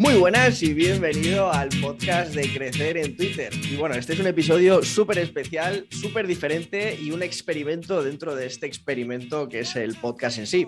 Muy buenas y bienvenido al podcast de Crecer en Twitter. Y bueno, este es un episodio súper especial, súper diferente y un experimento dentro de este experimento que es el podcast en sí.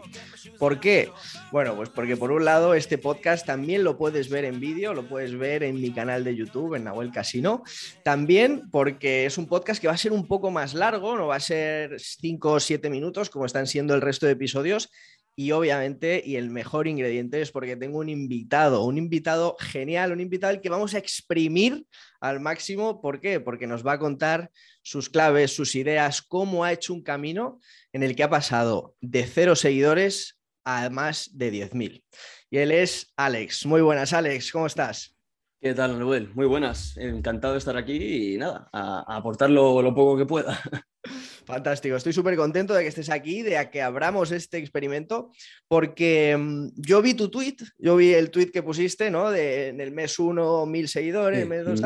¿Por qué? Bueno, pues porque por un lado este podcast también lo puedes ver en vídeo, lo puedes ver en mi canal de YouTube, en Nahuel Casino. También porque es un podcast que va a ser un poco más largo, no va a ser 5 o 7 minutos como están siendo el resto de episodios y obviamente, y el mejor ingrediente es porque tengo un invitado, un invitado genial, un invitado que vamos a exprimir al máximo. ¿Por qué? Porque nos va a contar sus claves, sus ideas, cómo ha hecho un camino en el que ha pasado de cero seguidores a más de 10.000. Y él es Alex. Muy buenas, Alex, ¿cómo estás? ¿Qué tal, Noel? Muy buenas. Encantado de estar aquí y nada, a, aportar lo, lo poco que pueda. Fantástico, estoy súper contento de que estés aquí, de que abramos este experimento, porque mm, yo vi tu tweet, yo vi el tweet que pusiste, ¿no? De en el mes 1, mil seguidores, mes 2,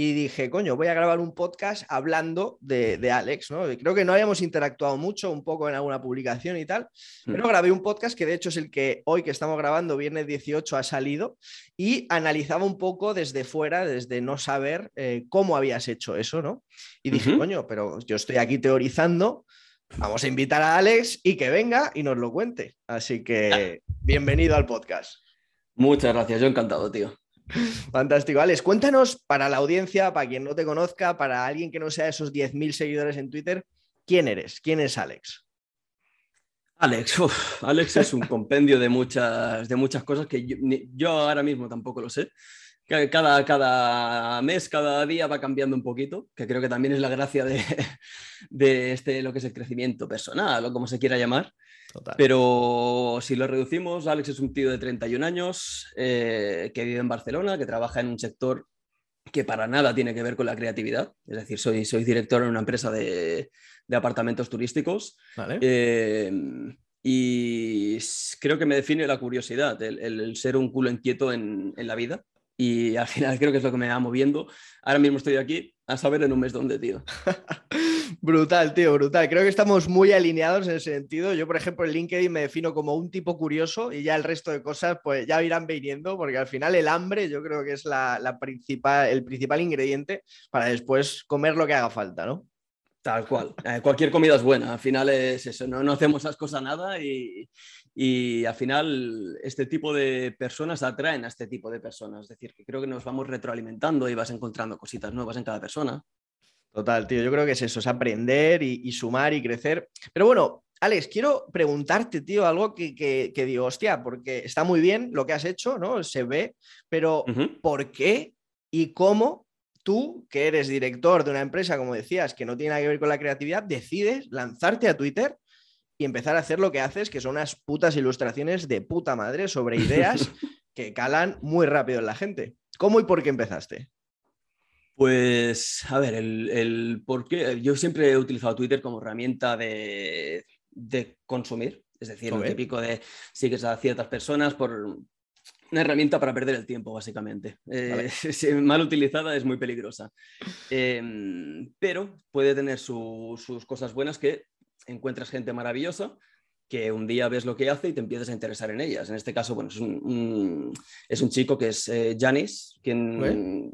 y dije, coño, voy a grabar un podcast hablando de, Alex, ¿no? Creo que no habíamos interactuado mucho, un poco en alguna publicación y tal, mm. pero grabé un podcast que de hecho es el que hoy que estamos grabando, viernes 18, ha salido y analizaba un poco desde fuera, desde no saber eh, cómo habías hecho eso, ¿no? Y dije, coño, pero yo estoy aquí teorizando, vamos a invitar a Alex y que venga y nos lo cuente. Así que bienvenido al podcast. Muchas gracias, yo encantado, tío. Fantástico. Alex, cuéntanos para la audiencia, para quien no te conozca, para alguien que no sea esos 10.000 seguidores en Twitter, ¿quién eres? ¿Quién es Alex? Alex, Alex es un compendio de muchas, de muchas cosas que yo, ahora mismo tampoco lo sé. Cada, cada mes, cada día va cambiando un poquito, que creo que también es la gracia de, de este, lo que es el crecimiento personal o como se quiera llamar. Pero si lo reducimos, Alex es un tío de 31 años eh, que vive en Barcelona, que trabaja en un sector que para nada tiene que ver con la creatividad. Es decir, soy, soy director en una empresa de, apartamentos turísticos. Eh, y creo que me define la curiosidad, el, ser un culo inquieto en, en, la vida. Y al final creo que es lo que me va moviendo. Ahora mismo estoy aquí a saber en un mes dónde, tío. Brutal, tío, brutal. Creo que estamos muy alineados en ese sentido. Yo, por ejemplo, en LinkedIn me defino como un tipo curioso y ya el resto de cosas pues ya irán viniendo porque al final el hambre yo creo que es la, principal, el principal ingrediente para después comer lo que haga falta, ¿no? Tal cual. Eh, cualquier comida es buena. Al final es eso. No, no hacemos esas cosas nada y, y al final este tipo de personas atraen a este tipo de personas. Es decir, que creo que nos vamos retroalimentando y vas encontrando cositas nuevas en cada persona. Total, tío, yo creo que es eso, es aprender y, sumar y crecer. Pero bueno, Alex, quiero preguntarte, tío, algo que, digo, hostia, porque está muy bien lo que has hecho, ¿no? Se ve, pero ¿por qué y cómo tú, que eres director de una empresa, como decías, que no tiene nada que ver con la creatividad, decides lanzarte a Twitter y empezar a hacer lo que haces, que son unas putas ilustraciones de puta madre sobre ideas que calan muy rápido en la gente? ¿Cómo y por qué empezaste? Pues, a ver, el, por qué. Yo siempre he utilizado Twitter como herramienta de, consumir, es decir, lo típico de sigues a ciertas personas por una herramienta para perder el tiempo, básicamente. Eh, mal utilizada es muy peligrosa. Em, pero puede tener sus cosas buenas que encuentras gente maravillosa que un día ves lo que hace y te empiezas a interesar en ellas. En este caso, bueno, es un, es un chico que es Janis, eh, quien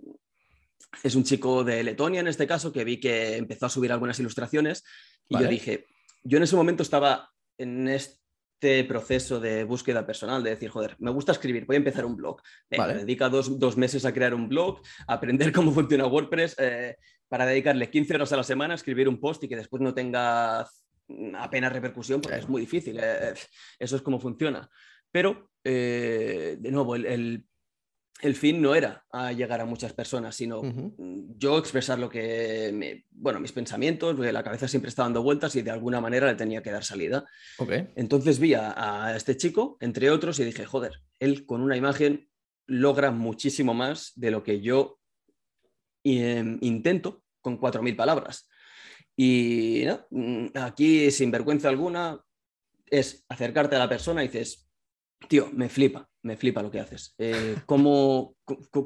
es un chico de Letonia en este caso, que vi que empezó a subir algunas ilustraciones y yo dije, yo en ese momento estaba en este proceso de búsqueda personal, de decir, joder, me gusta escribir, voy a empezar un blog. Me dedica dos, meses a crear un blog, a aprender cómo funciona WordPress, eh, para dedicarle 15 horas a la semana a escribir un post y que después no tenga apenas repercusión, porque es muy difícil. Eh, eh, eso es como funciona. Pero, de nuevo, el el fin no era llegar a muchas personas, sino yo expresar lo que, me, bueno, mis pensamientos, porque la cabeza siempre está dando vueltas y de alguna manera le tenía que dar salida. Entonces vi a, este chico, entre otros, y dije, joder, él con una imagen logra muchísimo más de lo que yo em, intento con 4.000 palabras. Y mm, aquí, sin vergüenza alguna, es acercarte a la persona y dices, tío, me flipa, me flipa lo que haces. Eh, ¿cómo,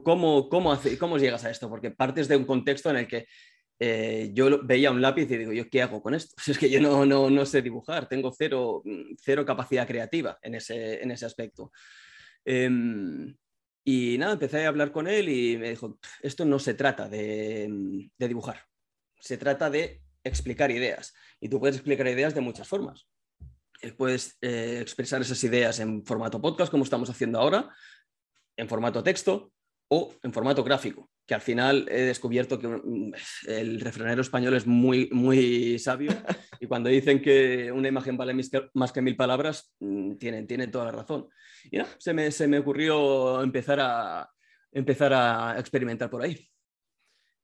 cómo, cómo, ¿Cómo llegas a esto? Porque partes de un contexto en el que eh, yo veía un lápiz y digo, ¿yo qué hago con esto? es que yo no, no, no, sé dibujar, tengo cero, cero capacidad creativa en ese, en ese aspecto. Em, Y nada, empecé a hablar con él y me dijo, esto no se trata de, dibujar, se trata de explicar ideas. Y tú puedes explicar ideas de muchas formas. Eh, puedes eh, expresar esas ideas en formato podcast, como estamos haciendo ahora, en formato texto o en formato gráfico, que al final he descubierto que mm, el refranero español es muy, muy sabio y cuando dicen que una imagen vale más que mil palabras, mm, tienen, tienen toda la razón. Y se me, se me ocurrió empezar a, empezar a experimentar por ahí.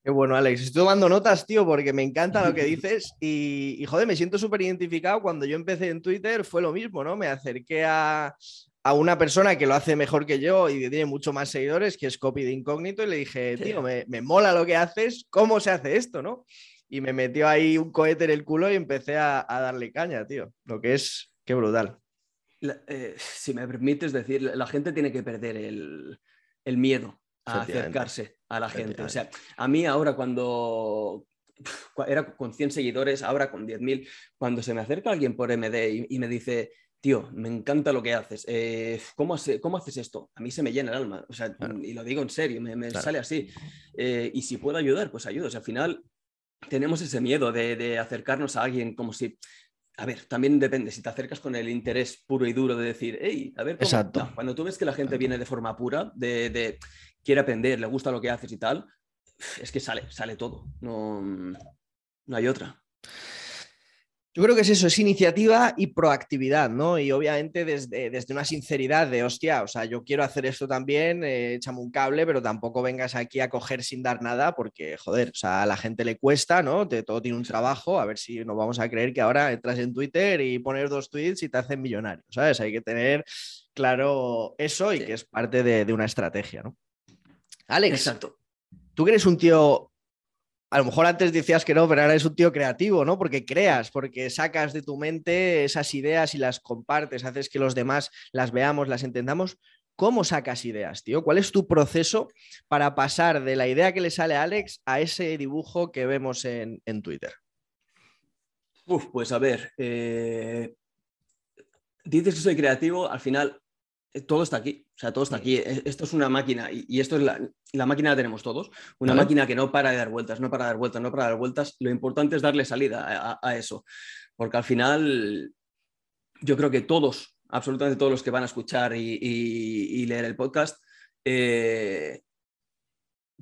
Qué bueno, Alex. Estoy tomando notas, tío, porque me encanta lo que dices y, y joder, me siento súper identificado. Cuando yo empecé en Twitter fue lo mismo, ¿no? Me acerqué a, a una persona que lo hace mejor que yo y que tiene mucho más seguidores, que es Copy de Incógnito, y le dije, tío, me, mola lo que haces, ¿cómo se hace esto, no? Y me metió ahí un cohete en el culo y empecé a, darle caña, tío. Lo que es, qué brutal. Eh, si me permites decir, la gente tiene que perder el, miedo a acercarse a la gente. O sea, a mí ahora cuando era con 100 seguidores, ahora con 10.000, cuando se me acerca alguien por MD y me dice, tío, me encanta lo que haces. Eh, ¿cómo, ¿cómo, haces esto? A mí se me llena el alma. O sea, y lo digo en serio, me, sale así. Eh, y si puedo ayudar, pues ayudo. O sea, al final tenemos ese miedo de, acercarnos a alguien como si... A ver, también depende, si te acercas con el interés puro y duro de decir, hey, a ver, Exacto. cuando tú ves que la gente viene de forma pura, de, de, quiere aprender, le gusta lo que haces y tal, es que sale, sale todo, no, no hay otra. Yo creo que es eso, es iniciativa y proactividad, ¿no? Y obviamente desde, desde una sinceridad de, hostia, o sea, yo quiero hacer esto también, eh, échame un cable, pero tampoco vengas aquí a coger sin dar nada, porque, joder, o sea, a la gente le cuesta, ¿no? todo tiene un trabajo, a ver si nos vamos a creer que ahora entras en Twitter y pones dos tweets y te hacen millonario, ¿sabes? Hay que tener claro eso y que es parte de, de una estrategia, ¿no? Alex, Exacto. tú que eres un tío a lo mejor antes decías que no, pero ahora es un tío creativo, ¿no? Porque creas, porque sacas de tu mente esas ideas y las compartes, haces que los demás las veamos, las entendamos. ¿Cómo sacas ideas, tío? ¿Cuál es tu proceso para pasar de la idea que le sale a Alex a ese dibujo que vemos en, Twitter? Uf, pues a ver, eh, dices que soy creativo, al final todo está aquí, o sea, todo está aquí. E, esto es una máquina y, esto es la, máquina la tenemos todos. Una máquina que no para de dar vueltas, no para de dar vueltas, no para de dar vueltas. Lo importante es darle salida a, eso, porque al final yo creo que todos, absolutamente todos los que van a escuchar y, leer el podcast, eh,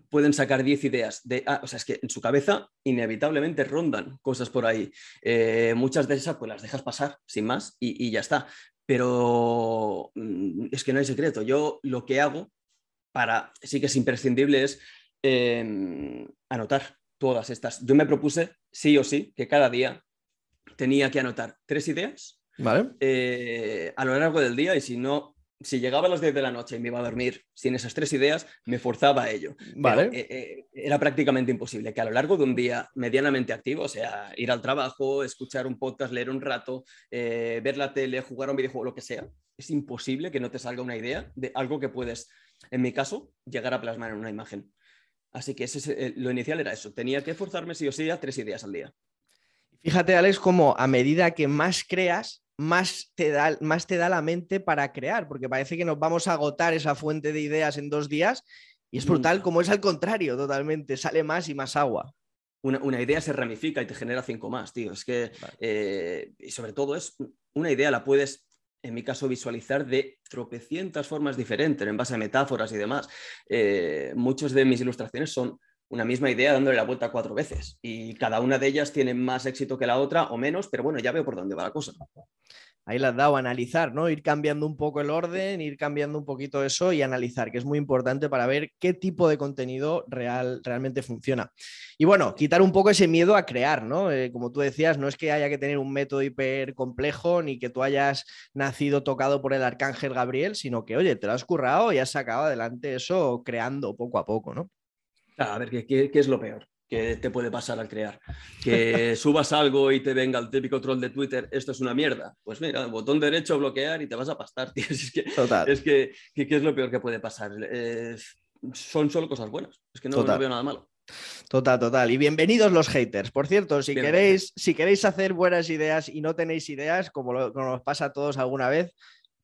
pueden sacar 10 ideas. De, ah, o sea, es que en su cabeza inevitablemente rondan cosas por ahí. Eh, muchas de esas pues las dejas pasar sin más y, y, ya está pero mm, es que no hay secreto. Yo lo que hago para, sí que es imprescindible, es em, anotar todas estas. Yo me propuse, sí o sí, que cada día tenía que anotar tres ideas ¿Vale? Eh, a lo largo del día y si no si llegaba a las 10 de la noche y me iba a dormir sin esas tres ideas, me forzaba a ello. Vale. Eh, eh, era prácticamente imposible que a lo largo de un día medianamente activo, o sea, ir al trabajo, escuchar un podcast, leer un rato, eh, ver la tele, jugar a un videojuego, lo que sea, es imposible que no te salga una idea de algo que puedes, en mi caso, llegar a plasmar en una imagen. Así que ese, lo inicial era eso. Tenía que forzarme sí o sí a tres ideas al día. Fíjate, Alex, como a medida que más creas, más te, da, más te da la mente para crear, porque parece que nos vamos a agotar esa fuente de ideas en dos días y es brutal como es al contrario totalmente, sale más y más agua. Una, idea se ramifica y te genera cinco más, tío. Es que, eh, y sobre todo es, una idea la puedes, en mi caso, visualizar de tropecientas formas diferentes, en base a metáforas y demás. Eh, muchos de mis ilustraciones son una misma idea dándole la vuelta cuatro veces y cada una de ellas tiene más éxito que la otra o menos, pero bueno, ya veo por dónde va la cosa. Ahí le has dado analizar, ¿no? Ir cambiando un poco el orden, ir cambiando un poquito eso y analizar, que es muy importante para ver qué tipo de contenido real, realmente funciona. Y bueno, quitar un poco ese miedo a crear, ¿no? Eh, como tú decías, no es que haya que tener un método hiper complejo ni que tú hayas nacido tocado por el arcángel Gabriel, sino que, oye, te lo has currado y has sacado adelante eso creando poco a poco, ¿no? A ver, ¿qué, es lo peor? que te puede pasar al crear. Que subas algo y te venga el típico troll de Twitter, esto es una mierda. Pues mira, botón derecho, bloquear y te vas a pastar, tío. Es que, Total. Es que, ¿qué es lo peor que puede pasar? son solo cosas buenas. Es que no, veo nada malo. Total, total. Y bienvenidos los haters. Por cierto, si queréis, si queréis hacer buenas ideas y no tenéis ideas, como, como nos pasa a todos alguna vez,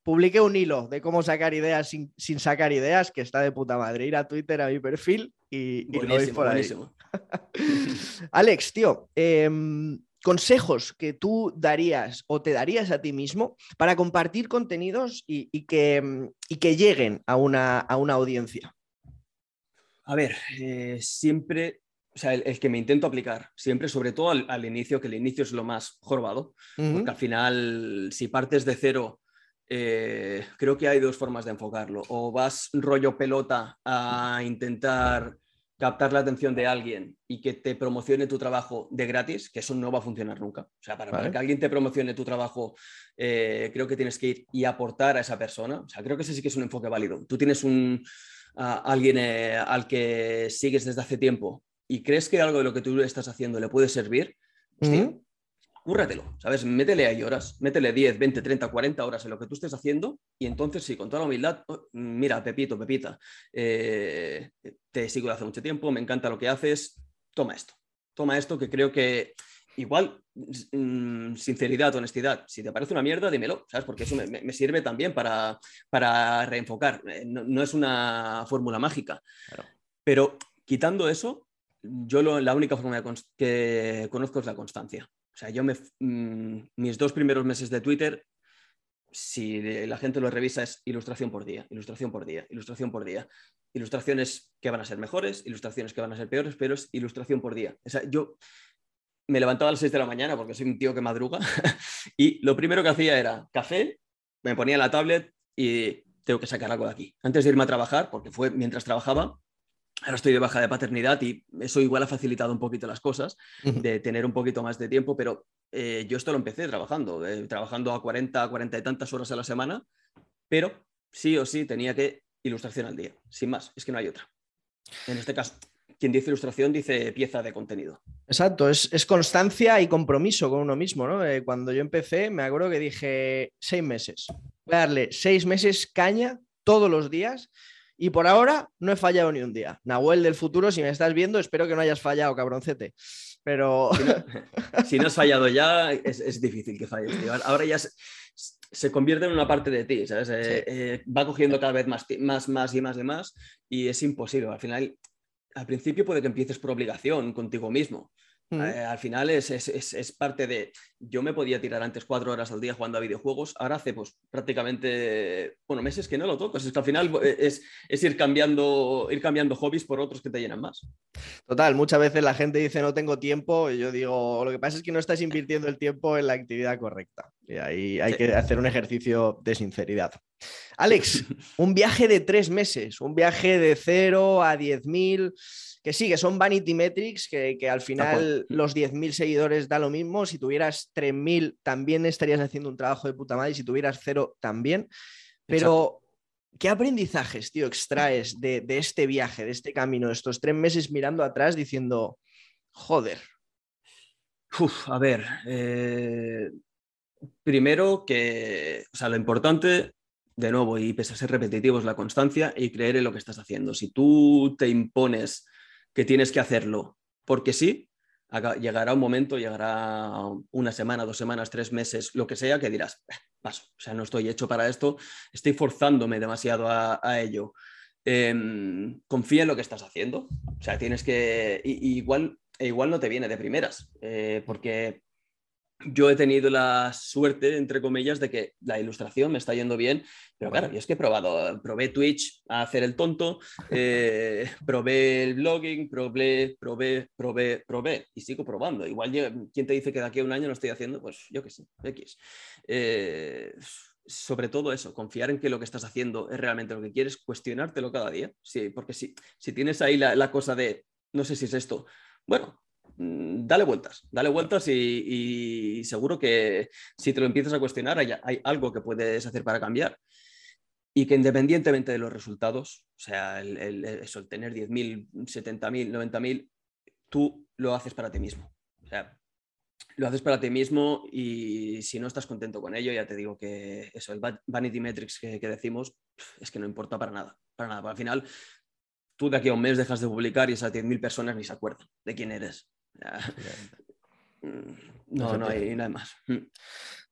publiqué un hilo de cómo sacar ideas sin, sacar ideas, que está de puta madre. Ir a Twitter a mi perfil y, y lo veis por ahí. Alex, tío, em, consejos que tú darías o te darías a ti mismo para compartir contenidos y, que, que, lleguen a una, a una, audiencia. A ver, eh, siempre o sea, el, que me intento aplicar, siempre, sobre todo al, inicio, que el inicio es lo más jorobado, porque al final, si partes de cero, eh, creo que hay dos formas de enfocarlo. O vas rollo pelota a intentar captar la atención de alguien y que te promocione tu trabajo de gratis, que eso no va a funcionar nunca. O sea, para, que alguien te promocione tu trabajo, eh, creo que tienes que ir y aportar a esa persona. O sea, creo que ese sí que es un enfoque válido. Tú tienes un, alguien eh, al que sigues desde hace tiempo y crees que algo de lo que tú estás haciendo le puede servir, hostia, cúrratelo, ¿sabes? Métele ahí horas, métele 10, 20, 30, 40 horas en lo que tú estés haciendo y entonces sí, con toda la humildad, oh, mira, Pepito, Pepita, eh, te sigo de hace mucho tiempo, me encanta lo que haces, toma esto, toma esto que creo que igual, mm, sinceridad, honestidad, si te parece una mierda, dímelo, ¿sabes? Porque eso me, sirve también para, para reenfocar, eh, no, es una fórmula mágica, pero quitando eso, yo la única forma que conozco es la constancia. Sea, yo me, mm, mis dos primeros meses de Twitter, si la gente lo revisa, es ilustración por día, ilustración por día, ilustración por día. Ilustraciones que van a ser mejores, ilustraciones que van a ser peores, pero es ilustración por día. O sea, yo me levantaba a las 6 de la mañana porque soy un tío que madruga y lo primero que hacía era café, me ponía la tablet y tengo que sacar algo de aquí. Antes de irme a trabajar, porque fue mientras trabajaba, Ahora estoy de baja de paternidad y eso igual ha facilitado un poquito las cosas, de tener un poquito más de tiempo, pero eh, yo esto lo empecé trabajando, eh, trabajando a 40, 40 y tantas horas a la semana, pero sí o sí tenía que ilustración al día, sin más, es que no hay otra. En este caso, quien dice ilustración dice pieza de contenido. Exacto, es, constancia y compromiso con uno mismo, ¿no? Eh, cuando yo empecé, me acuerdo que dije seis meses. Voy a darle seis meses caña todos los días y por ahora no he fallado ni un día. Nahuel del futuro, si me estás viendo, espero que no hayas fallado, cabroncete. Pero. Si no, has fallado ya, es, difícil que falles. Ahora ya se, convierte en una parte de ti, ¿sabes? Eh, eh, va cogiendo cada vez más, más, más y más y más, y es imposible. Al final, al principio puede que empieces por obligación contigo mismo. Eh, al final es, parte de. Yo me podía tirar antes cuatro horas al día jugando a videojuegos, ahora hace pues prácticamente, bueno, meses que no lo toco. Es que al final eh, es, ir, cambiando, ir cambiando hobbies por otros que te llenan más. Total, muchas veces la gente dice no tengo tiempo y yo digo, lo que pasa es que no estás invirtiendo el tiempo en la actividad correcta. Y ahí hay que hacer un ejercicio de sinceridad. Alex, un viaje de tres meses, un viaje de cero a diez mil que sí, que son vanity metrics, que, al final los 10.000 seguidores da lo mismo. Si tuvieras 3.000 también estarías haciendo un trabajo de puta madre y si tuvieras cero también. Pero, ¿qué aprendizajes, tío, extraes de, este viaje, de este camino, de estos tres meses mirando atrás diciendo, joder? Uf, a ver, eh, primero que, o sea, lo importante de nuevo, y pese a ser repetitivo, es la constancia y creer en lo que estás haciendo. Si tú te impones que tienes que hacerlo porque sí, llegará un momento, llegará una semana, dos semanas, tres meses, lo que sea, que dirás, eh, paso, o sea, no estoy hecho para esto, estoy forzándome demasiado a, ello. Em, confía en lo que estás haciendo, o sea, tienes que, igual, igual no te viene de primeras, eh, porque yo he tenido la suerte, entre comillas, de que la ilustración me está yendo bien, pero claro, yo es que he probado, probé Twitch a hacer el tonto, eh, probé el blogging, probé, probé, probé, probé y sigo probando. Igual, ¿quién te dice que de aquí a un año lo estoy haciendo? Pues yo qué sé, X. Eh, sobre todo eso, confiar en que lo que estás haciendo es realmente lo que quieres, cuestionártelo cada día, sí, porque si, si tienes ahí la, la cosa de, no sé si es esto, bueno, dale vueltas, dale vueltas y, seguro que si te lo empiezas a cuestionar hay, algo que puedes hacer para cambiar. Y que independientemente de los resultados, o sea, el, el, eso, el tener 10.000, 70.000, 90.000, tú lo haces para ti mismo. O sea, lo haces para ti mismo y si no estás contento con ello, ya te digo que eso, el vanity metrics que, que decimos, es que no importa para nada, para nada. Al final, tú de aquí a un mes dejas de publicar y esas 10.000 personas ni se acuerdan de quién eres. Mm, no, no hay nada más. Mm.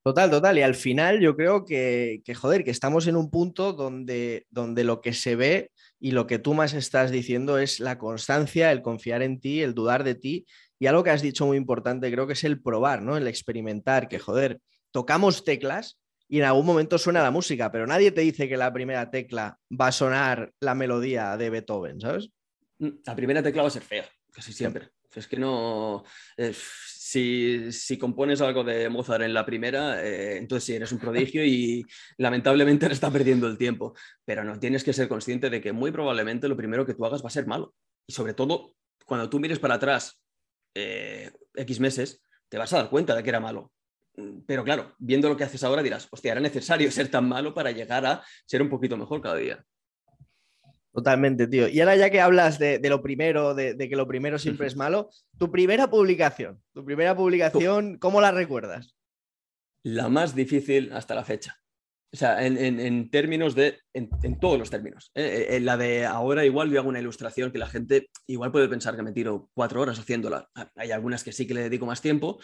Total, total. Y al final yo creo que, que, joder, que estamos en un punto donde, donde lo que se ve y lo que tú más estás diciendo es la constancia, el confiar en ti, el dudar de ti. Y algo que has dicho muy importante creo que es el probar, ¿no? El experimentar, que joder, tocamos teclas y en algún momento suena la música, pero nadie te dice que la primera tecla va a sonar la melodía de Beethoven, ¿sabes? Mm, la primera tecla va a ser fea, casi siempre. Es que no. si, compones algo de Mozart en la primera, eh, entonces sí, eres un prodigio y lamentablemente le está perdiendo el tiempo. Pero no, tienes que ser consciente de que muy probablemente lo primero que tú hagas va a ser malo. Y sobre todo, cuando tú mires para atrás eh, X meses, te vas a dar cuenta de que era malo. Mm, pero claro, viendo lo que haces ahora dirás, hostia, era necesario ser tan malo para llegar a ser un poquito mejor cada día. Totalmente, tío. Y ahora ya que hablas de, lo primero, de, que lo primero siempre es malo, tu primera publicación, tu primera publicación, ¿cómo la recuerdas? La más difícil hasta la fecha. O sea, en, términos de, en, todos los términos. En ¿eh? eh, la de ahora igual yo hago una ilustración que la gente igual puede pensar que me tiro cuatro horas haciéndola. Hay algunas que sí que le dedico más tiempo,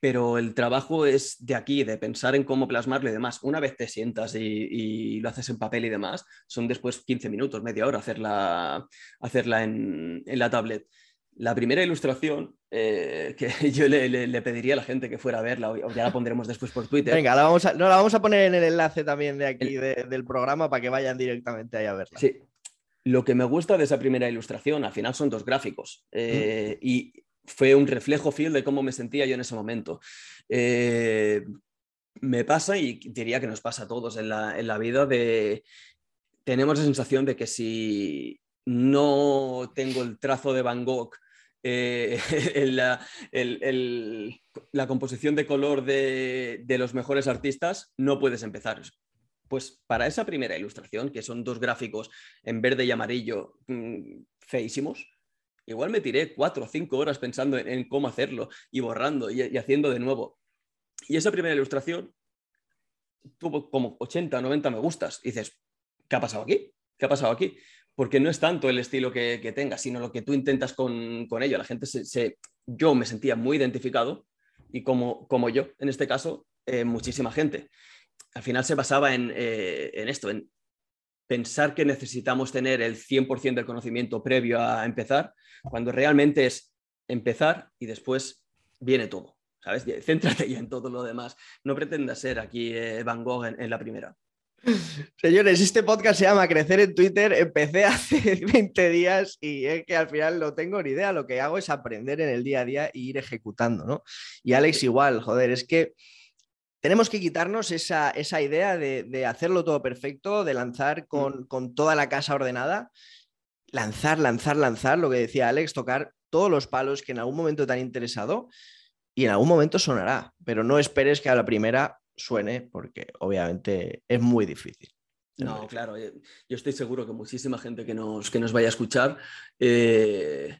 pero el trabajo es de aquí, de pensar en cómo plasmarlo y demás. Una vez te sientas y, lo haces en papel y demás, son después 15 minutos, media hora hacerla, hacerla en, la tablet. La primera ilustración eh, que yo le, pediría a la gente que fuera a verla, o ya la pondremos después por Twitter. Venga, la vamos a, no, la vamos a poner en el enlace también de aquí del programa para que vayan directamente ahí a verla. Sí. Lo que me gusta de esa primera ilustración, al final son dos gráficos. Eh, y fue un reflejo fiel de cómo me sentía yo en ese momento. Eh, me pasa y diría que nos pasa a todos en la, vida de tenemos la sensación de que si no tengo el trazo de Van Gogh eh, la, la, composición de color de, de, los mejores artistas, no puedes empezar. Pues para esa primera ilustración, que son dos gráficos en verde y amarillo mm, feísimos, igual me tiré cuatro o cinco horas pensando en, cómo hacerlo y borrando y, haciendo de nuevo. Y esa primera ilustración tuvo como 80 o 90 me gustas. Y dices, ¿qué ha pasado aquí? ¿Qué ha pasado aquí? Porque no es tanto el estilo que, tengas, sino lo que tú intentas con, ello. La gente se, Yo me sentía muy identificado y como, como yo, en este caso, eh, muchísima gente. Al final se basaba en, eh, en esto, en pensar que necesitamos tener el 100% del conocimiento previo a empezar, cuando realmente es empezar y después viene todo. ¿Sabes? Céntrate ya en todo lo demás. No pretendas ser aquí eh, Van Gogh en, la primera. Señores, este podcast se llama Crecer en Twitter. Empecé hace 20 días y es que al final no tengo ni idea. Lo que hago es aprender en el día a día e ir ejecutando, ¿no? Y Alex igual, joder, es que tenemos que quitarnos esa, idea de, hacerlo todo perfecto, de lanzar mm. con, toda la casa ordenada. Lanzar, lanzar, lanzar, lo que decía Alex, tocar todos los palos que en algún momento te han interesado y en algún momento sonará, pero no esperes que a la primera suene porque obviamente es muy difícil. No, claro, yo estoy seguro que muchísima gente que nos, que nos vaya a escuchar eh,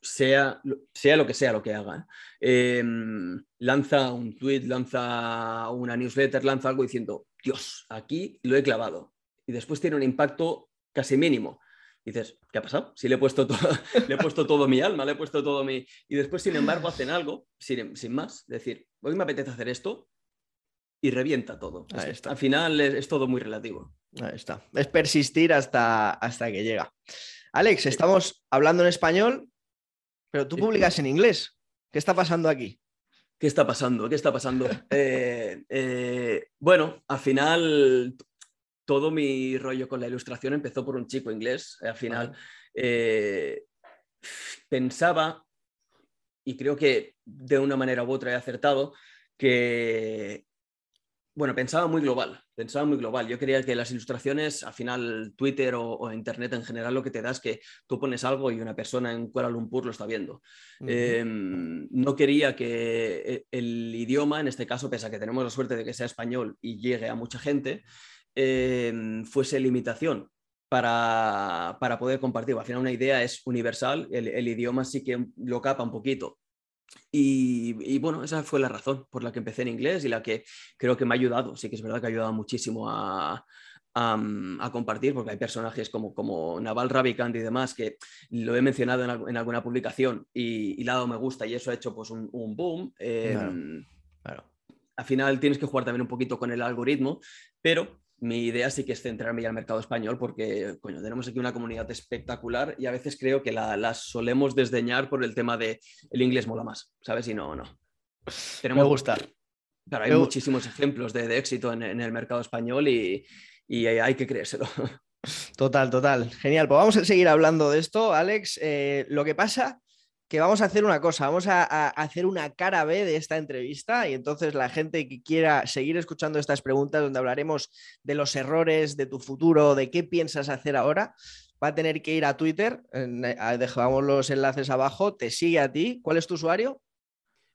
sea, sea lo que sea lo que haga. Em, lanza un tweet, lanza una newsletter, lanza algo diciendo, Dios, aquí lo he clavado. Y después tiene un impacto casi mínimo. dices, ¿qué ha pasado? Si le he puesto todo, le he puesto todo mi alma, le he puesto todo mi... Y después, sin embargo, hacen algo, sin, sin más, decir, hoy me apetece hacer esto y revienta todo. Al final es, todo muy relativo. Ahí está. Es persistir hasta, hasta que llega. Alex, estamos hablando en español, pero tú publicas en inglés. ¿Qué está pasando aquí? ¿Qué está pasando? ¿Qué está pasando? Eh, eh, bueno, al final todo mi rollo con la ilustración empezó por un chico inglés. Al final eh, pensaba, y creo que de una manera u otra he acertado, que bueno, pensaba muy global, pensaba muy global. Yo quería que las ilustraciones, al final Twitter o, Internet en general, lo que te da es que tú pones algo y una persona en Kuala Lumpur lo está viendo. Em, no quería que e, el idioma, en este caso, pese a que tenemos la suerte de que sea español y llegue a mucha gente, em, fuese limitación. Para, poder compartir. Al final una idea es universal, el idioma sí que lo capa un poquito, y, bueno, esa fue la razón por la que empecé en inglés y la que creo que me ha ayudado. Sí que es verdad que ha ayudado muchísimo a, a, compartir, porque hay personajes como, como Naval Ravikant y demás que lo he mencionado en, alguna publicación y, y, le ha dado me gusta y eso ha hecho pues un, boom. Em, claro. Al final tienes que jugar también un poquito con el algoritmo, pero mi idea sí que es centrarme ya al mercado español porque, coño, tenemos aquí una comunidad espectacular y a veces creo que la, solemos desdeñar por el tema de el inglés mola más, ¿sabes? Y no, no. Tenemos, Me gusta. Claro, hay muchísimos ejemplos de, éxito en, el mercado español y, hay que creérselo. Total, total. Genial. Pues vamos a seguir hablando de esto, Alex. Eh, lo que pasa que vamos a hacer una cosa, vamos a, hacer una cara B de esta entrevista y entonces la gente que quiera seguir escuchando estas preguntas donde hablaremos de los errores, de tu futuro, de qué piensas hacer ahora, va a tener que ir a Twitter, dejamos los enlaces abajo, te sigue a ti, ¿cuál es tu usuario?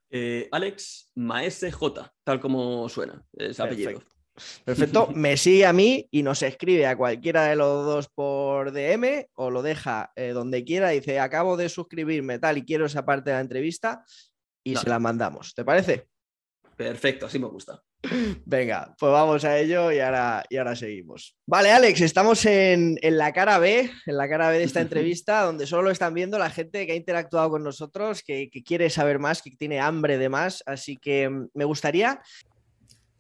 Eh, Alex Maese J, tal como suena, es apellido. Perfecto, me sigue a mí y nos escribe a cualquiera de los dos por DM o lo deja eh, donde quiera, dice acabo de suscribirme tal y quiero esa parte de la entrevista y se la mandamos. ¿Te parece? Perfecto, así me gusta. Venga, pues vamos a ello y ahora, y ahora seguimos. Vale, Alex, estamos en, la cara B, en la cara B de esta entrevista, donde solo lo están viendo la gente que ha interactuado con nosotros, que, que quiere saber más, que tiene hambre de más. Así que mm, me gustaría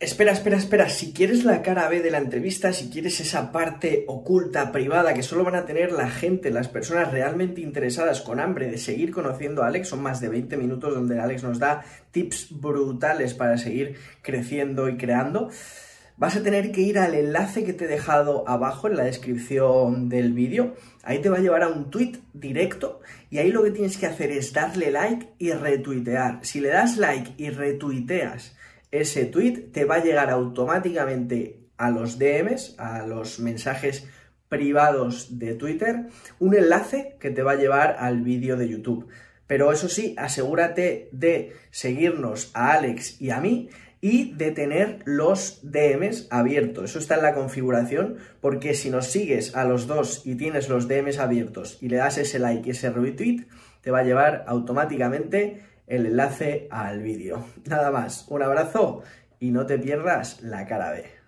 Espera, espera, espera. Si quieres la cara B de la entrevista, si quieres esa parte oculta, privada, que solo van a tener la gente, las personas realmente interesadas con hambre de seguir conociendo a Alex, son más de 20 minutos donde Alex nos da tips brutales para seguir creciendo y creando. Vas a tener que ir al enlace que te he dejado abajo en la descripción del vídeo. Ahí te va a llevar a un tweet directo y ahí lo que tienes que hacer es darle like y retuitear. Si le das like y retuiteas ese tweet te va a llegar automáticamente a los DMs, a los mensajes privados de Twitter, un enlace que te va a llevar al vídeo de YouTube. Pero eso sí, asegúrate de seguirnos a Alex y a mí y de tener los DMs abiertos. Eso está en la configuración porque si nos sigues a los dos y tienes los DMs abiertos y le das ese like y ese retweet, te va a llevar automáticamente el enlace al vídeo. Nada más, un abrazo y no te pierdas la cara B.